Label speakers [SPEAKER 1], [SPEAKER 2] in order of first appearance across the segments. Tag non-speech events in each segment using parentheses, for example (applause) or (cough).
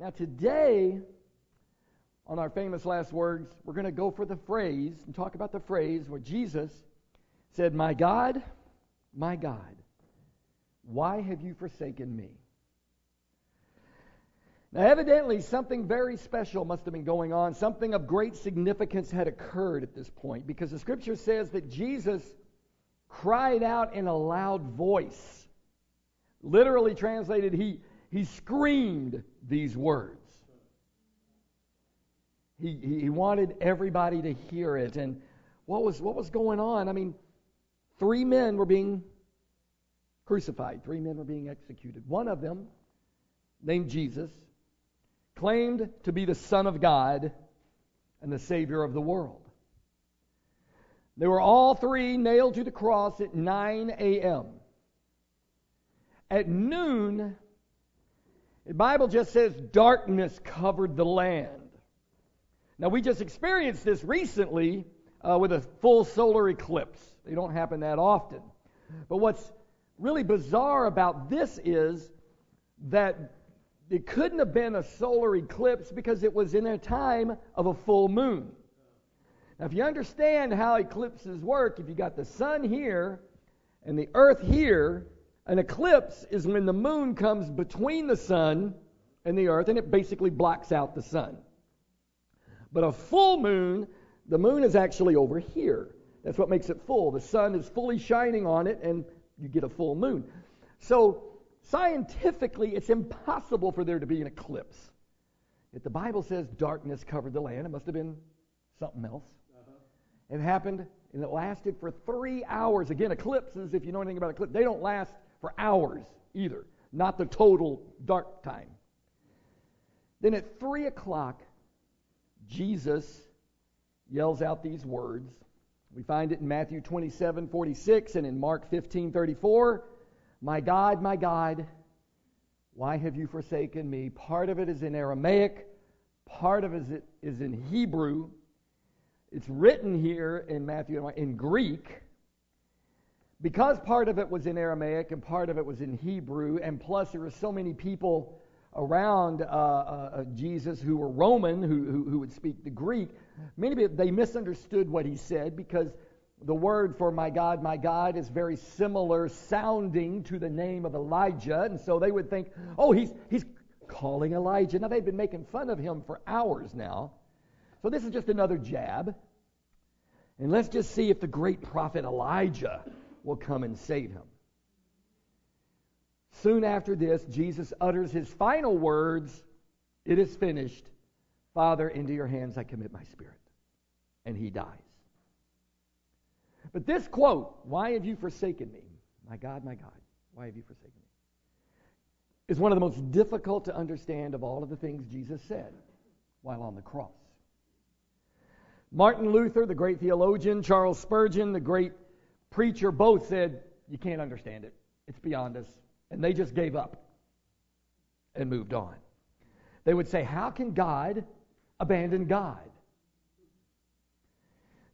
[SPEAKER 1] Now, today, on our famous last words, we're going to go for the phrase and talk about the phrase where Jesus said, My God, my God, why have you forsaken me? Now, evidently, something very special must have been going on. Something of great significance had occurred at this point because the scripture says that Jesus cried out in a loud voice. Literally translated, he, he screamed these words. He, he wanted everybody to hear it. And what was, what was going on? I mean, three men were being crucified, three men were being executed. One of them, named Jesus, claimed to be the Son of God and the Savior of the world. They were all three nailed to the cross at 9 a.m. At noon, the Bible just says darkness covered the land. Now, we just experienced this recently uh, with a full solar eclipse. They don't happen that often. But what's really bizarre about this is that it couldn't have been a solar eclipse because it was in a time of a full moon. Now, if you understand how eclipses work, if you got the sun here and the earth here, an eclipse is when the moon comes between the sun and the earth and it basically blocks out the sun. But a full moon, the moon is actually over here. That's what makes it full. The sun is fully shining on it and you get a full moon. So Scientifically, it's impossible for there to be an eclipse. If the Bible says darkness covered the land, it must have been something else. Uh-huh. It happened and it lasted for three hours. Again, eclipses, if you know anything about eclipses, they don't last for hours either, not the total dark time. Then at three o'clock, Jesus yells out these words. We find it in Matthew 27 46 and in Mark 15 34. My God, my God, why have you forsaken me? Part of it is in Aramaic, part of it is in Hebrew. It's written here in Matthew in Greek. Because part of it was in Aramaic and part of it was in Hebrew, and plus there were so many people around uh, uh, uh Jesus who were Roman, who, who, who, would speak the Greek, many people, they misunderstood what he said because the word for my God, my God is very similar sounding to the name of Elijah. And so they would think, oh, he's, he's calling Elijah. Now, they've been making fun of him for hours now. So this is just another jab. And let's just see if the great prophet Elijah will come and save him. Soon after this, Jesus utters his final words It is finished. Father, into your hands I commit my spirit. And he dies. But this quote, Why have you forsaken me? My God, my God, why have you forsaken me? Is one of the most difficult to understand of all of the things Jesus said while on the cross. Martin Luther, the great theologian, Charles Spurgeon, the great preacher, both said, You can't understand it. It's beyond us. And they just gave up and moved on. They would say, How can God abandon God?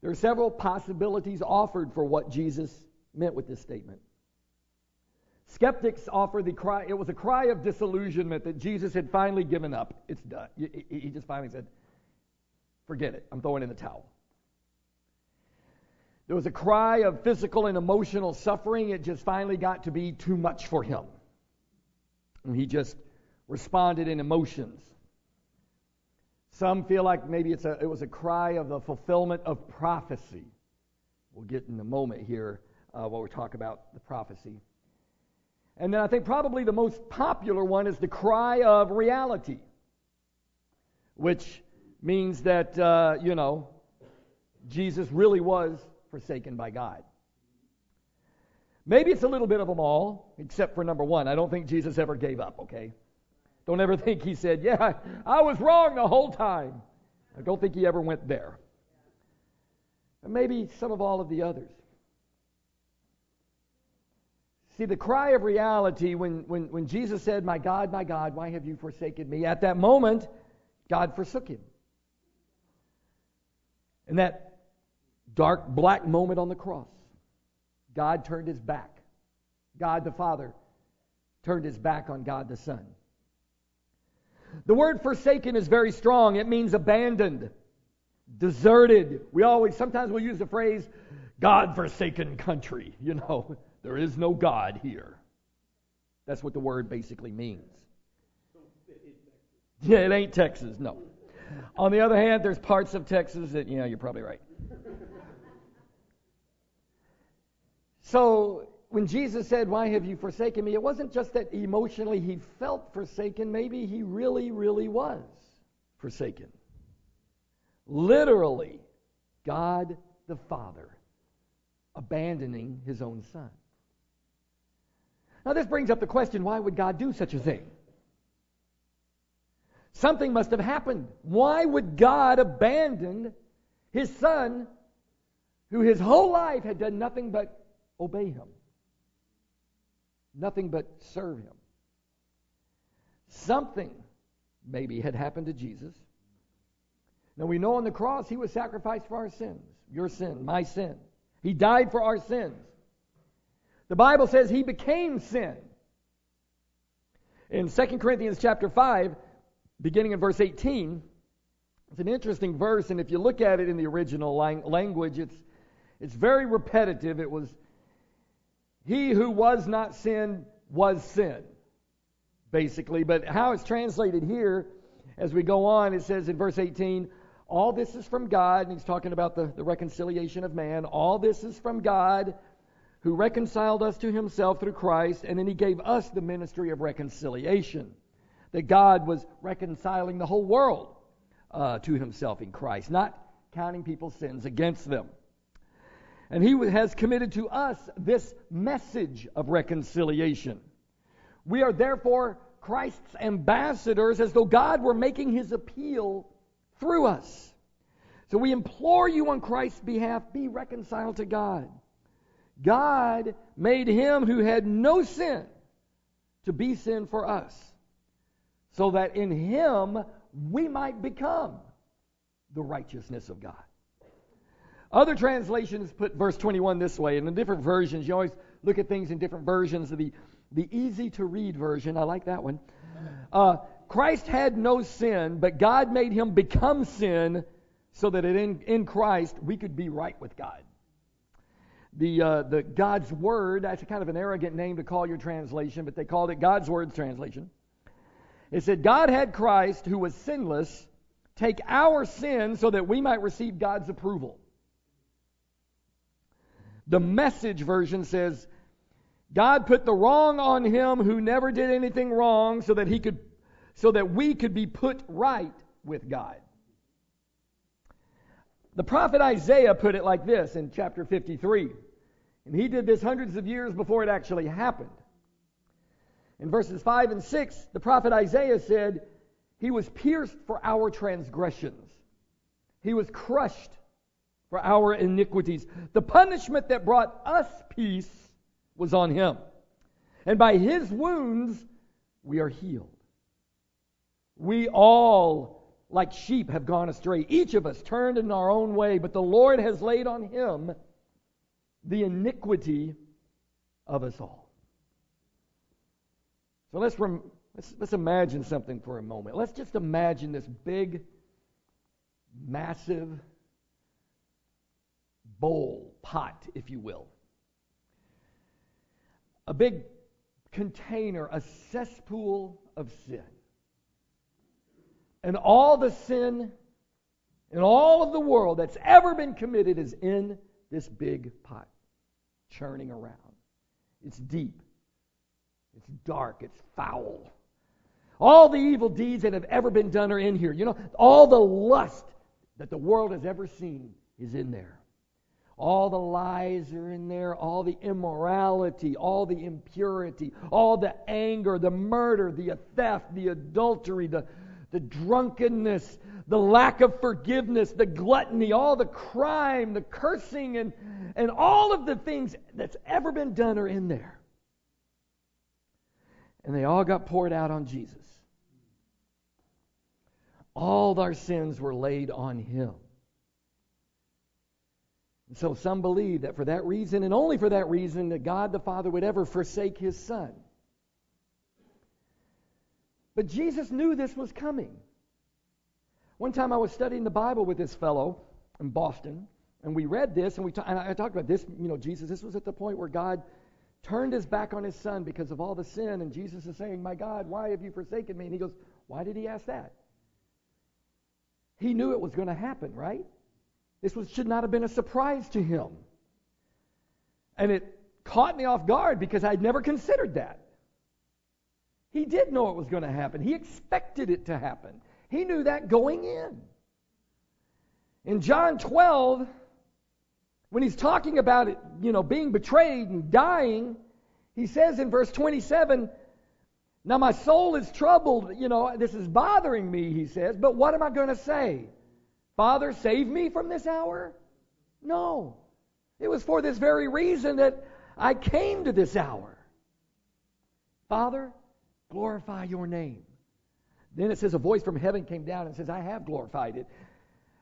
[SPEAKER 1] There are several possibilities offered for what Jesus meant with this statement. Skeptics offer the cry, it was a cry of disillusionment that Jesus had finally given up. It's done. He just finally said, Forget it. I'm throwing in the towel. There was a cry of physical and emotional suffering. It just finally got to be too much for him. And he just responded in emotions. Some feel like maybe it's a, it was a cry of the fulfillment of prophecy. We'll get in a moment here uh, while we talk about the prophecy. And then I think probably the most popular one is the cry of reality, which means that, uh, you know, Jesus really was forsaken by God. Maybe it's a little bit of them all, except for number one. I don't think Jesus ever gave up, okay? Don't ever (laughs) think he said, Yeah, I was wrong the whole time. I don't think he ever went there. Maybe some of all of the others. See, the cry of reality when, when, when Jesus said, My God, my God, why have you forsaken me? At that moment, God forsook him. And that dark, black moment on the cross, God turned his back. God the Father turned his back on God the Son. The word forsaken is very strong. It means abandoned, deserted. We always, sometimes we'll use the phrase, God forsaken country. (laughs) You know, there is no God here. That's what the word basically means. Yeah, (laughs) it ain't Texas, no. On the other hand, there's parts of Texas that, you know, you're probably right. So when Jesus said, Why have you forsaken me? It wasn't just that emotionally he felt forsaken, maybe he really, really was forsaken. Literally, God the Father abandoning his own Son. Now, this brings up the question why would God do such a thing? Something must have happened. Why would God abandon his Son, who his whole life had done nothing but obey him? Nothing but serve him. Something maybe had happened to Jesus. Now we know on the cross he was sacrificed for our sins. Your sin, my sin. He died for our sins. The Bible says he became sin. In 2 Corinthians chapter 5, beginning in verse 18, it's an interesting verse, and if you look at it in the original language, it's, it's very repetitive. It was he who was not sin was sin, basically. But how it's translated here, as we go on, it says in verse 18, all this is from God, and he's talking about the, the reconciliation of man. All this is from God who reconciled us to himself through Christ, and then he gave us the ministry of reconciliation. That God was reconciling the whole world uh, to himself in Christ, not counting people's sins against them. And he has committed to us this message of reconciliation. We are therefore Christ's ambassadors as though God were making his appeal through us. So we implore you on Christ's behalf be reconciled to God. God made him who had no sin to be sin for us, so that in him we might become the righteousness of God. Other translations put verse 21 this way. And in different versions, you always look at things in different versions. The, the easy to read version, I like that one. Uh, Christ had no sin, but God made him become sin so that in, in Christ we could be right with God. The, uh, the God's Word, that's kind of an arrogant name to call your translation, but they called it God's Word translation. It said, God had Christ, who was sinless, take our sin so that we might receive God's approval. The message version says, God put the wrong on him who never did anything wrong so that he could so that we could be put right with God. The prophet Isaiah put it like this in chapter 53. And he did this hundreds of years before it actually happened. In verses 5 and 6, the prophet Isaiah said, He was pierced for our transgressions, He was crushed for our iniquities. The punishment that brought us peace was on him. And by his wounds, we are healed. We all, like sheep, have gone astray. Each of us turned in our own way, but the Lord has laid on him the iniquity of us all. So let's, rem- let's, let's imagine something for a moment. Let's just imagine this big, massive, bowl, pot, if you will. A big container, a cesspool of sin. And all the sin in all of the world that's ever been committed is in this big pot, churning around. It's deep, it's dark, it's foul. All the evil deeds that have ever been done are in here. You know, all the lust that the world has ever seen is in there. All the lies are in there, all the immorality, all the impurity, all the anger, the murder, the theft, the adultery, the, the drunkenness, the lack of forgiveness, the gluttony, all the crime, the cursing, and, and all of the things that's ever been done are in there. And they all got poured out on Jesus. All our sins were laid on him. And so some believe that for that reason, and only for that reason, that God the Father would ever forsake his Son. But Jesus knew this was coming. One time I was studying the Bible with this fellow in Boston, and we read this, and, we ta- and I talked about this, you know, Jesus, this was at the point where God turned his back on his son because of all the sin, and Jesus is saying, My God, why have you forsaken me? And he goes, Why did he ask that? He knew it was going to happen, right? This was, should not have been a surprise to him. And it caught me off guard because I'd never considered that. He did know it was going to happen. He expected it to happen. He knew that going in. In John 12, when he's talking about it, you know, being betrayed and dying, he says in verse 27, now my soul is troubled, you know, this is bothering me, he says, but what am I going to say? Father, save me from this hour? No. It was for this very reason that I came to this hour. Father, glorify your name. Then it says a voice from heaven came down and says, I have glorified it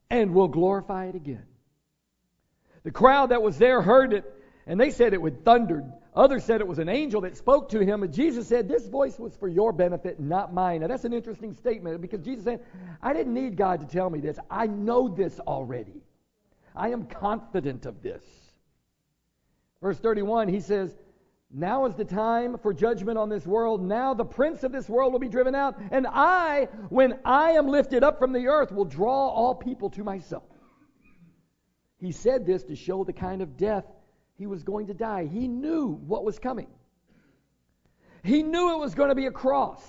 [SPEAKER 1] and will glorify it again. The crowd that was there heard it, and they said it would thundered. Others said it was an angel that spoke to him, and Jesus said, This voice was for your benefit, not mine. Now, that's an interesting statement because Jesus said, I didn't need God to tell me this. I know this already. I am confident of this. Verse 31, he says, Now is the time for judgment on this world. Now the prince of this world will be driven out, and I, when I am lifted up from the earth, will draw all people to myself. He said this to show the kind of death he was going to die. He knew what was coming. He knew it was going to be a cross.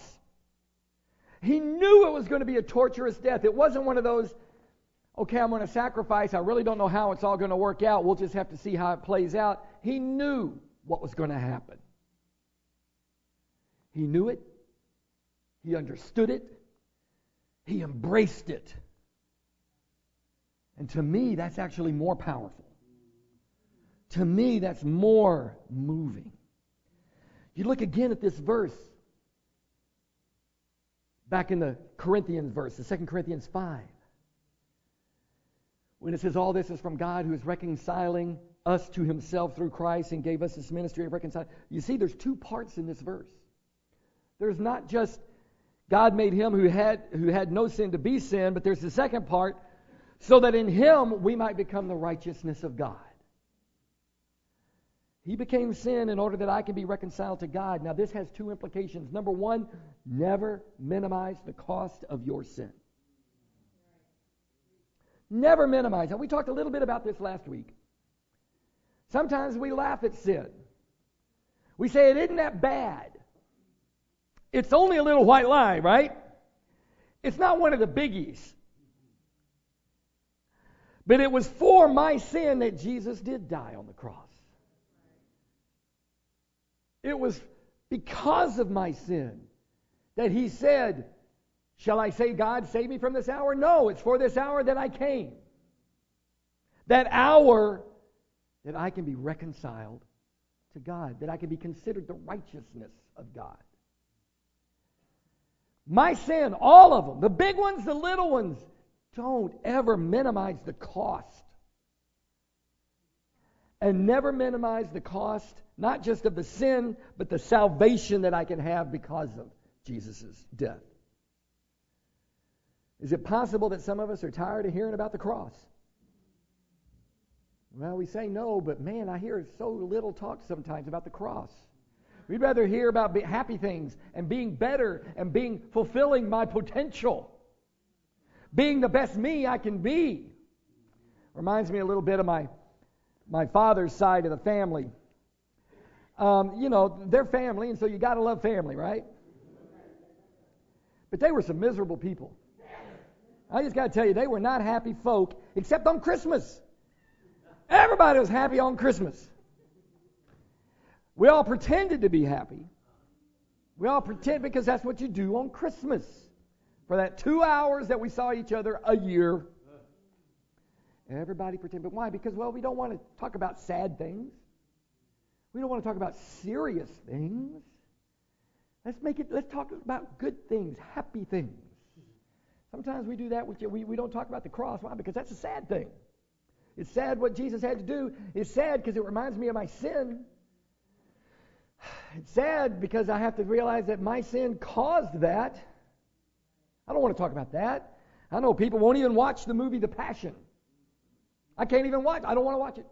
[SPEAKER 1] He knew it was going to be a torturous death. It wasn't one of those, okay, I'm going to sacrifice. I really don't know how it's all going to work out. We'll just have to see how it plays out. He knew what was going to happen. He knew it. He understood it. He embraced it. And to me, that's actually more powerful. To me, that's more moving. You look again at this verse, back in the Corinthians verse, the 2 Corinthians 5, when it says, All this is from God who is reconciling us to himself through Christ and gave us this ministry of reconciling. You see, there's two parts in this verse. There's not just God made him who had, who had no sin to be sin, but there's the second part, so that in him we might become the righteousness of God. He became sin in order that I can be reconciled to God. Now, this has two implications. Number one, never minimize the cost of your sin. Never minimize. And we talked a little bit about this last week. Sometimes we laugh at sin. We say it isn't that bad. It's only a little white lie, right? It's not one of the biggies. But it was for my sin that Jesus did die on the cross. It was because of my sin that he said, Shall I say, God, save me from this hour? No, it's for this hour that I came. That hour that I can be reconciled to God, that I can be considered the righteousness of God. My sin, all of them, the big ones, the little ones, don't ever minimize the cost. And never minimize the cost not just of the sin, but the salvation that I can have because of Jesus' death. Is it possible that some of us are tired of hearing about the cross? Well, we say no, but man, I hear so little talk sometimes about the cross. We'd rather hear about happy things and being better and being fulfilling my potential, being the best me I can be. Reminds me a little bit of my my father's side of the family um, you know, they're family, and so you got to love family, right? But they were some miserable people. I just got to tell you, they were not happy folk, except on Christmas. Everybody was happy on Christmas. We all pretended to be happy. We all pretend because that's what you do on Christmas. For that two hours that we saw each other a year. Everybody pretend. But why? Because, well, we don't want to talk about sad things. We don't want to talk about serious things. Let's make it, let's talk about good things, happy things. Sometimes we do that with. We, we don't talk about the cross. Why? Because that's a sad thing. It's sad what Jesus had to do. It's sad because it reminds me of my sin. It's sad because I have to realize that my sin caused that. I don't want to talk about that. I know people won't even watch the movie The Passion. I can't even watch. I don't want to watch it.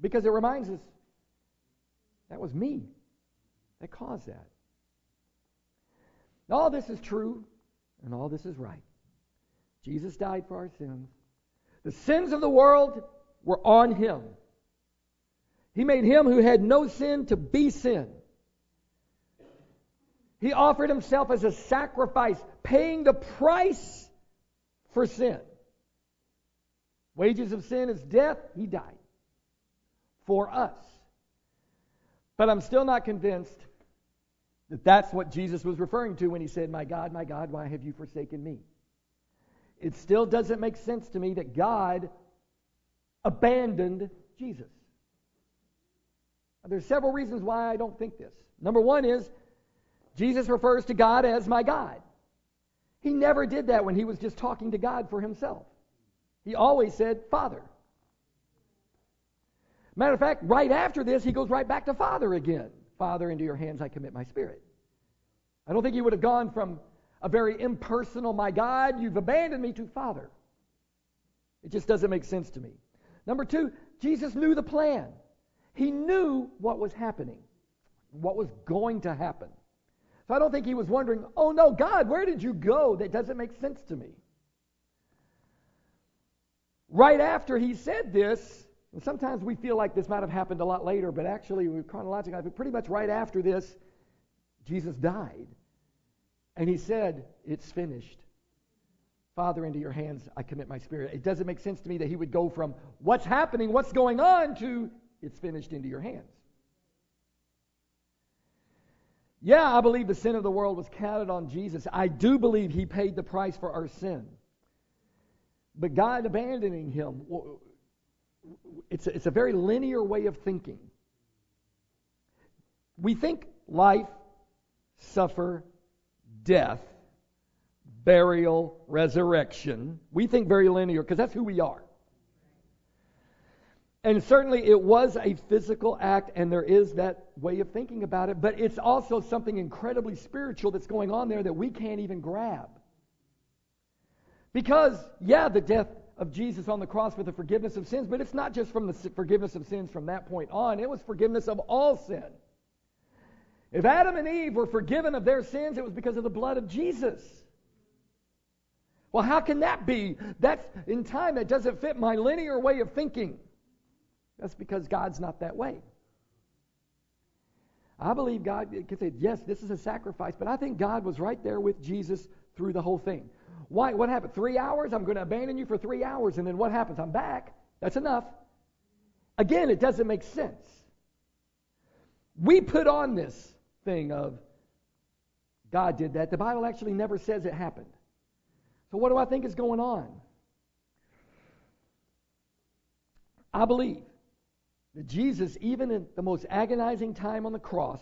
[SPEAKER 1] Because it reminds us that was me that caused that. All this is true and all this is right. Jesus died for our sins. The sins of the world were on him. He made him who had no sin to be sin. He offered himself as a sacrifice, paying the price for sin. Wages of sin is death. He died for us. But I'm still not convinced that that's what Jesus was referring to when he said, My God, my God, why have you forsaken me? It still doesn't make sense to me that God abandoned Jesus. There's several reasons why I don't think this. Number one is Jesus refers to God as my God. He never did that when he was just talking to God for himself. He always said, Father. Matter of fact, right after this, he goes right back to Father again. Father, into your hands I commit my spirit. I don't think he would have gone from a very impersonal, my God, you've abandoned me, to Father. It just doesn't make sense to me. Number two, Jesus knew the plan. He knew what was happening, what was going to happen. So I don't think he was wondering, oh no, God, where did you go? That doesn't make sense to me. Right after he said this, and sometimes we feel like this might have happened a lot later, but actually, chronologically, pretty much right after this, Jesus died. And he said, It's finished. Father, into your hands I commit my spirit. It doesn't make sense to me that he would go from what's happening, what's going on, to it's finished into your hands. Yeah, I believe the sin of the world was counted on Jesus. I do believe he paid the price for our sin. But God abandoning him, it's a, it's a very linear way of thinking. We think life, suffer, death, burial, resurrection. We think very linear because that's who we are. And certainly it was a physical act, and there is that way of thinking about it, but it's also something incredibly spiritual that's going on there that we can't even grab. Because, yeah, the death of Jesus on the cross for the forgiveness of sins, but it's not just from the forgiveness of sins from that point on, it was forgiveness of all sin. If Adam and Eve were forgiven of their sins, it was because of the blood of Jesus. Well, how can that be? That's in time, that doesn't fit my linear way of thinking. That's because God's not that way. I believe God can say, yes, this is a sacrifice, but I think God was right there with Jesus through the whole thing. Why? What happened? Three hours? I'm going to abandon you for three hours, and then what happens? I'm back. That's enough. Again, it doesn't make sense. We put on this thing of God did that. The Bible actually never says it happened. So, what do I think is going on? I believe that Jesus, even in the most agonizing time on the cross,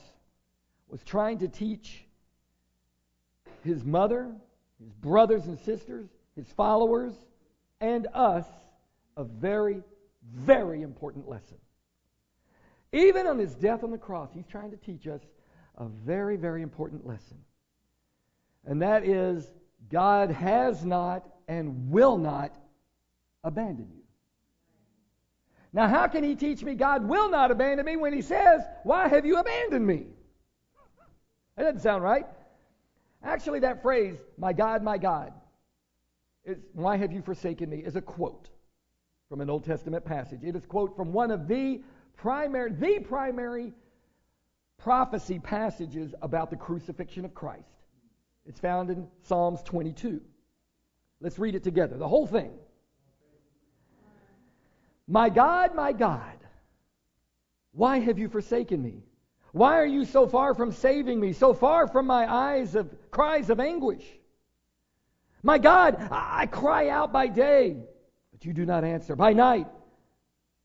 [SPEAKER 1] was trying to teach his mother his brothers and sisters, his followers, and us a very, very important lesson. Even on his death on the cross, he's trying to teach us a very, very important lesson. And that is God has not and will not abandon you. Now, how can he teach me God will not abandon me when he says, Why have you abandoned me? That doesn't sound right. Actually, that phrase, my God, my God, is, why have you forsaken me, is a quote from an Old Testament passage. It is quote from one of the primary, the primary prophecy passages about the crucifixion of Christ. It's found in Psalms 22. Let's read it together, the whole thing. My God, my God, why have you forsaken me? Why are you so far from saving me, so far from my eyes of cries of anguish? My God, I cry out by day, but you do not answer. By night,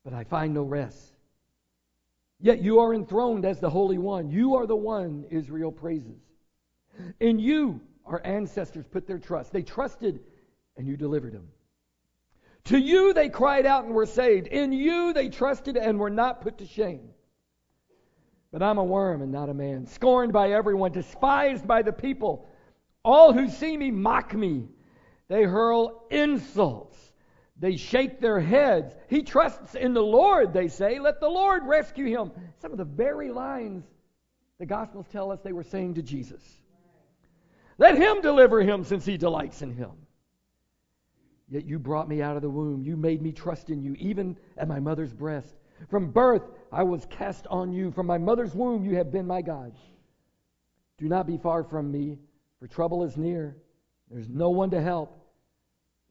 [SPEAKER 1] but I find no rest. Yet you are enthroned as the Holy One. You are the one Israel praises. In you our ancestors put their trust. They trusted and you delivered them. To you they cried out and were saved. In you they trusted and were not put to shame. But I'm a worm and not a man, scorned by everyone, despised by the people. All who see me mock me. They hurl insults. They shake their heads. He trusts in the Lord, they say. Let the Lord rescue him. Some of the very lines the Gospels tell us they were saying to Jesus. Let him deliver him since he delights in him. Yet you brought me out of the womb. You made me trust in you, even at my mother's breast. From birth I was cast on you. From my mother's womb you have been my God. Do not be far from me, for trouble is near. There's no one to help.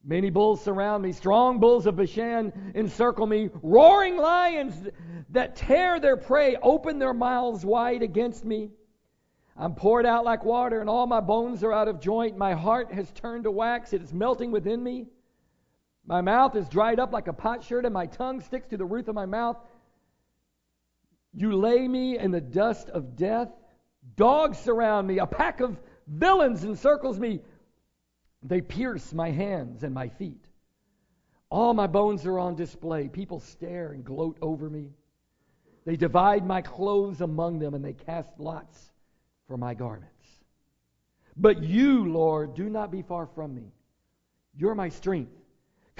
[SPEAKER 1] Many bulls surround me. Strong bulls of Bashan encircle me. Roaring lions that tear their prey open their mouths wide against me. I'm poured out like water, and all my bones are out of joint. My heart has turned to wax. It is melting within me. My mouth is dried up like a potsherd, and my tongue sticks to the roof of my mouth. You lay me in the dust of death. Dogs surround me. A pack of villains encircles me. They pierce my hands and my feet. All my bones are on display. People stare and gloat over me. They divide my clothes among them and they cast lots for my garments. But you, Lord, do not be far from me. You're my strength.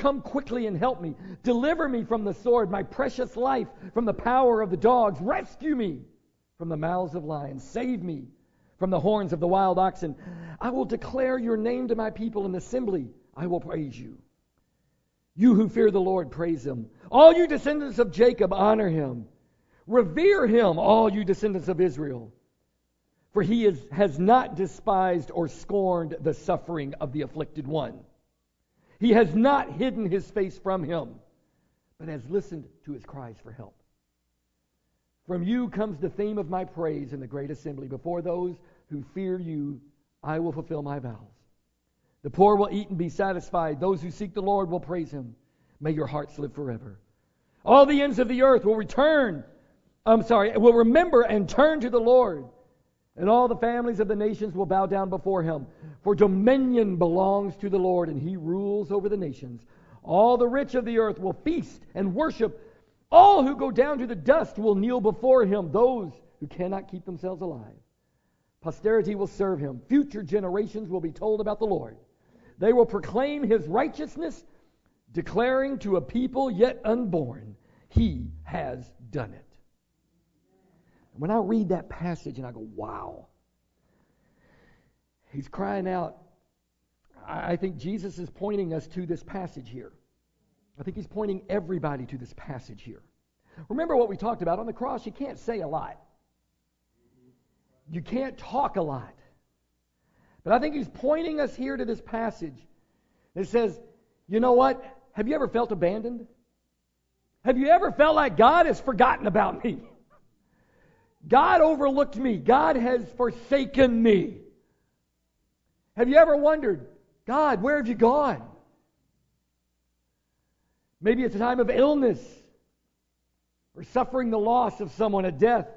[SPEAKER 1] Come quickly and help me. Deliver me from the sword, my precious life from the power of the dogs. Rescue me from the mouths of lions. Save me from the horns of the wild oxen. I will declare your name to my people in assembly. I will praise you. You who fear the Lord, praise him. All you descendants of Jacob, honor him. Revere him, all you descendants of Israel. For he is, has not despised or scorned the suffering of the afflicted one. He has not hidden his face from him, but has listened to his cries for help. From you comes the theme of my praise in the great assembly. Before those who fear you, I will fulfill my vows. The poor will eat and be satisfied. Those who seek the Lord will praise him. May your hearts live forever. All the ends of the earth will return. I'm sorry, will remember and turn to the Lord. And all the families of the nations will bow down before him. For dominion belongs to the Lord, and he rules over the nations. All the rich of the earth will feast and worship. All who go down to the dust will kneel before him, those who cannot keep themselves alive. Posterity will serve him. Future generations will be told about the Lord. They will proclaim his righteousness, declaring to a people yet unborn, He has done it. When I read that passage and I go, wow, he's crying out. I think Jesus is pointing us to this passage here. I think he's pointing everybody to this passage here. Remember what we talked about on the cross, you can't say a lot. You can't talk a lot. But I think he's pointing us here to this passage that says, you know what? Have you ever felt abandoned? Have you ever felt like God has forgotten about me? God overlooked me. God has forsaken me. Have you ever wondered, God, where have you gone? Maybe it's a time of illness or suffering the loss of someone, a death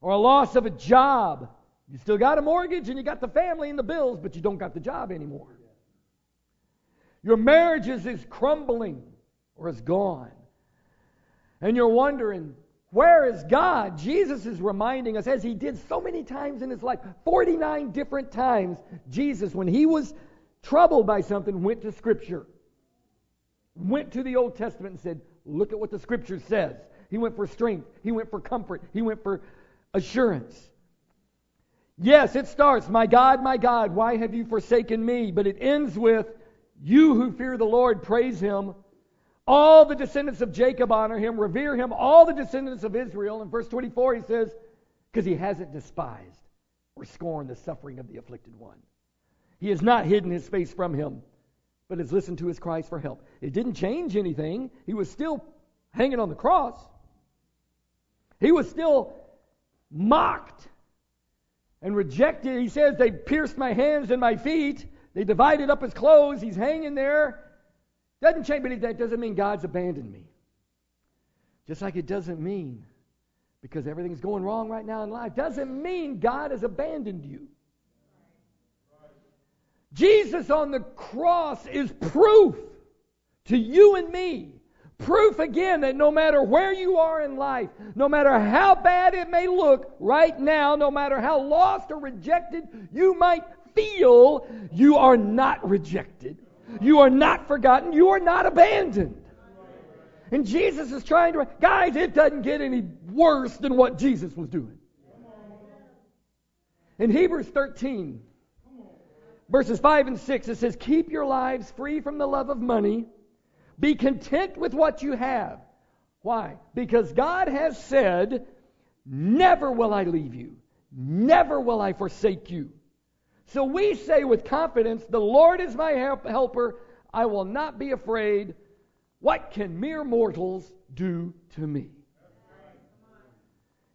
[SPEAKER 1] or a loss of a job. You still got a mortgage and you got the family and the bills, but you don't got the job anymore. Your marriage is, is crumbling or is gone. And you're wondering, where is God? Jesus is reminding us, as he did so many times in his life, 49 different times, Jesus, when he was troubled by something, went to Scripture. Went to the Old Testament and said, Look at what the Scripture says. He went for strength. He went for comfort. He went for assurance. Yes, it starts, My God, my God, why have you forsaken me? But it ends with, You who fear the Lord, praise him. All the descendants of Jacob honor him, revere him. All the descendants of Israel. In verse 24, he says, Because he hasn't despised or scorned the suffering of the afflicted one. He has not hidden his face from him, but has listened to his cries for help. It didn't change anything. He was still hanging on the cross. He was still mocked and rejected. He says, They pierced my hands and my feet. They divided up his clothes. He's hanging there. Doesn't change, but that doesn't mean God's abandoned me. Just like it doesn't mean, because everything's going wrong right now in life, doesn't mean God has abandoned you. Jesus on the cross is proof to you and me Proof again that no matter where you are in life, no matter how bad it may look right now, no matter how lost or rejected you might feel you are not rejected, you are not forgotten, you are not abandoned. And Jesus is trying to, guys, it doesn't get any worse than what Jesus was doing. In Hebrews 13, verses 5 and 6, it says, Keep your lives free from the love of money. Be content with what you have. Why? Because God has said, Never will I leave you, never will I forsake you. So we say with confidence, The Lord is my helper. I will not be afraid. What can mere mortals do to me?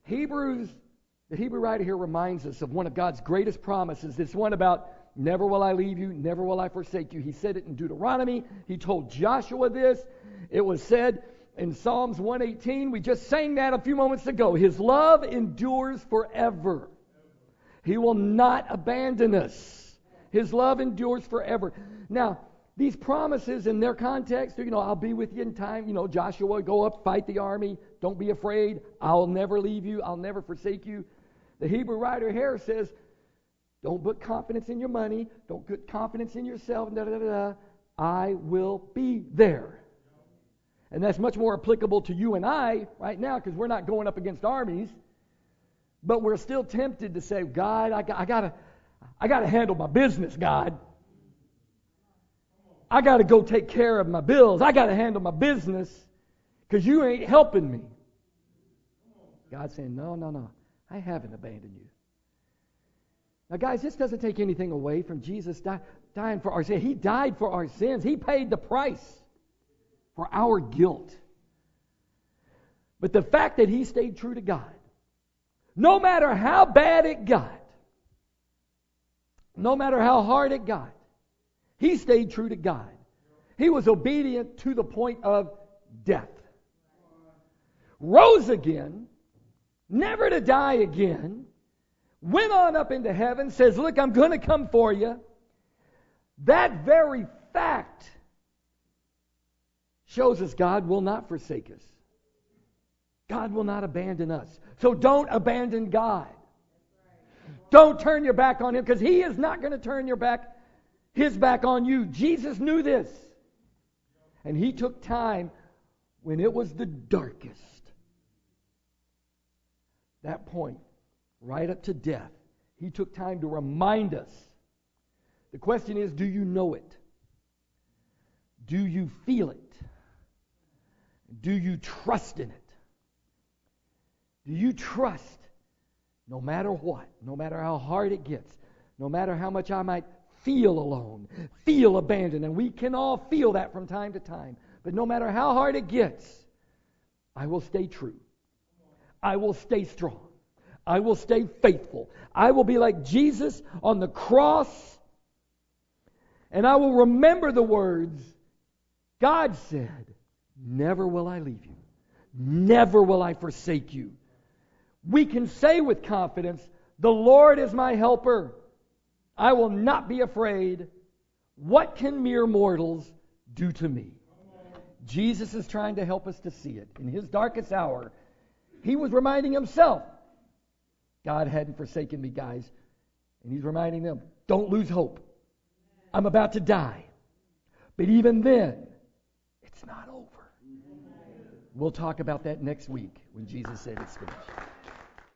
[SPEAKER 1] Hebrews, the Hebrew writer here reminds us of one of God's greatest promises. This one about never will I leave you, never will I forsake you. He said it in Deuteronomy. He told Joshua this. It was said in Psalms 118. We just sang that a few moments ago. His love endures forever. He will not abandon us. His love endures forever. Now, these promises in their context, you know, I'll be with you in time. You know, Joshua, go up, fight the army. Don't be afraid. I'll never leave you. I'll never forsake you. The Hebrew writer here says, don't put confidence in your money. Don't put confidence in yourself. Da, da, da, I will be there. And that's much more applicable to you and I right now because we're not going up against armies. But we're still tempted to say, God, I, I got to I gotta handle my business, God. I got to go take care of my bills. I got to handle my business because you ain't helping me. God's saying, No, no, no. I haven't abandoned you. Now, guys, this doesn't take anything away from Jesus dying for our sins. He died for our sins, He paid the price for our guilt. But the fact that He stayed true to God, no matter how bad it got, no matter how hard it got, He stayed true to God. He was obedient to the point of death. Rose again, never to die again went on up into heaven, says, Look, I'm going to come for you. That very fact shows us God will not forsake us. God will not abandon us. So don't abandon God. Don't turn your back on him because he is not going to turn your back his back on you. Jesus knew this. And he took time when it was the darkest. That point right up to death. He took time to remind us. The question is do you know it? Do you feel it? Do you trust in it? Do you trust no matter what, no matter how hard it gets, no matter how much I might feel alone, feel abandoned, and we can all feel that from time to time, but no matter how hard it gets, I will stay true. I will stay strong. I will stay faithful. I will be like Jesus on the cross. And I will remember the words God said, Never will I leave you. Never will I forsake you. We can say with confidence, The Lord is my helper. I will not be afraid. What can mere mortals do to me? Jesus is trying to help us to see it. In his darkest hour, he was reminding himself God hadn't forsaken me, guys. And he's reminding them, don't lose hope. I'm about to die. But even then, it's not over. We'll talk about that next week when Jesus said it's finished.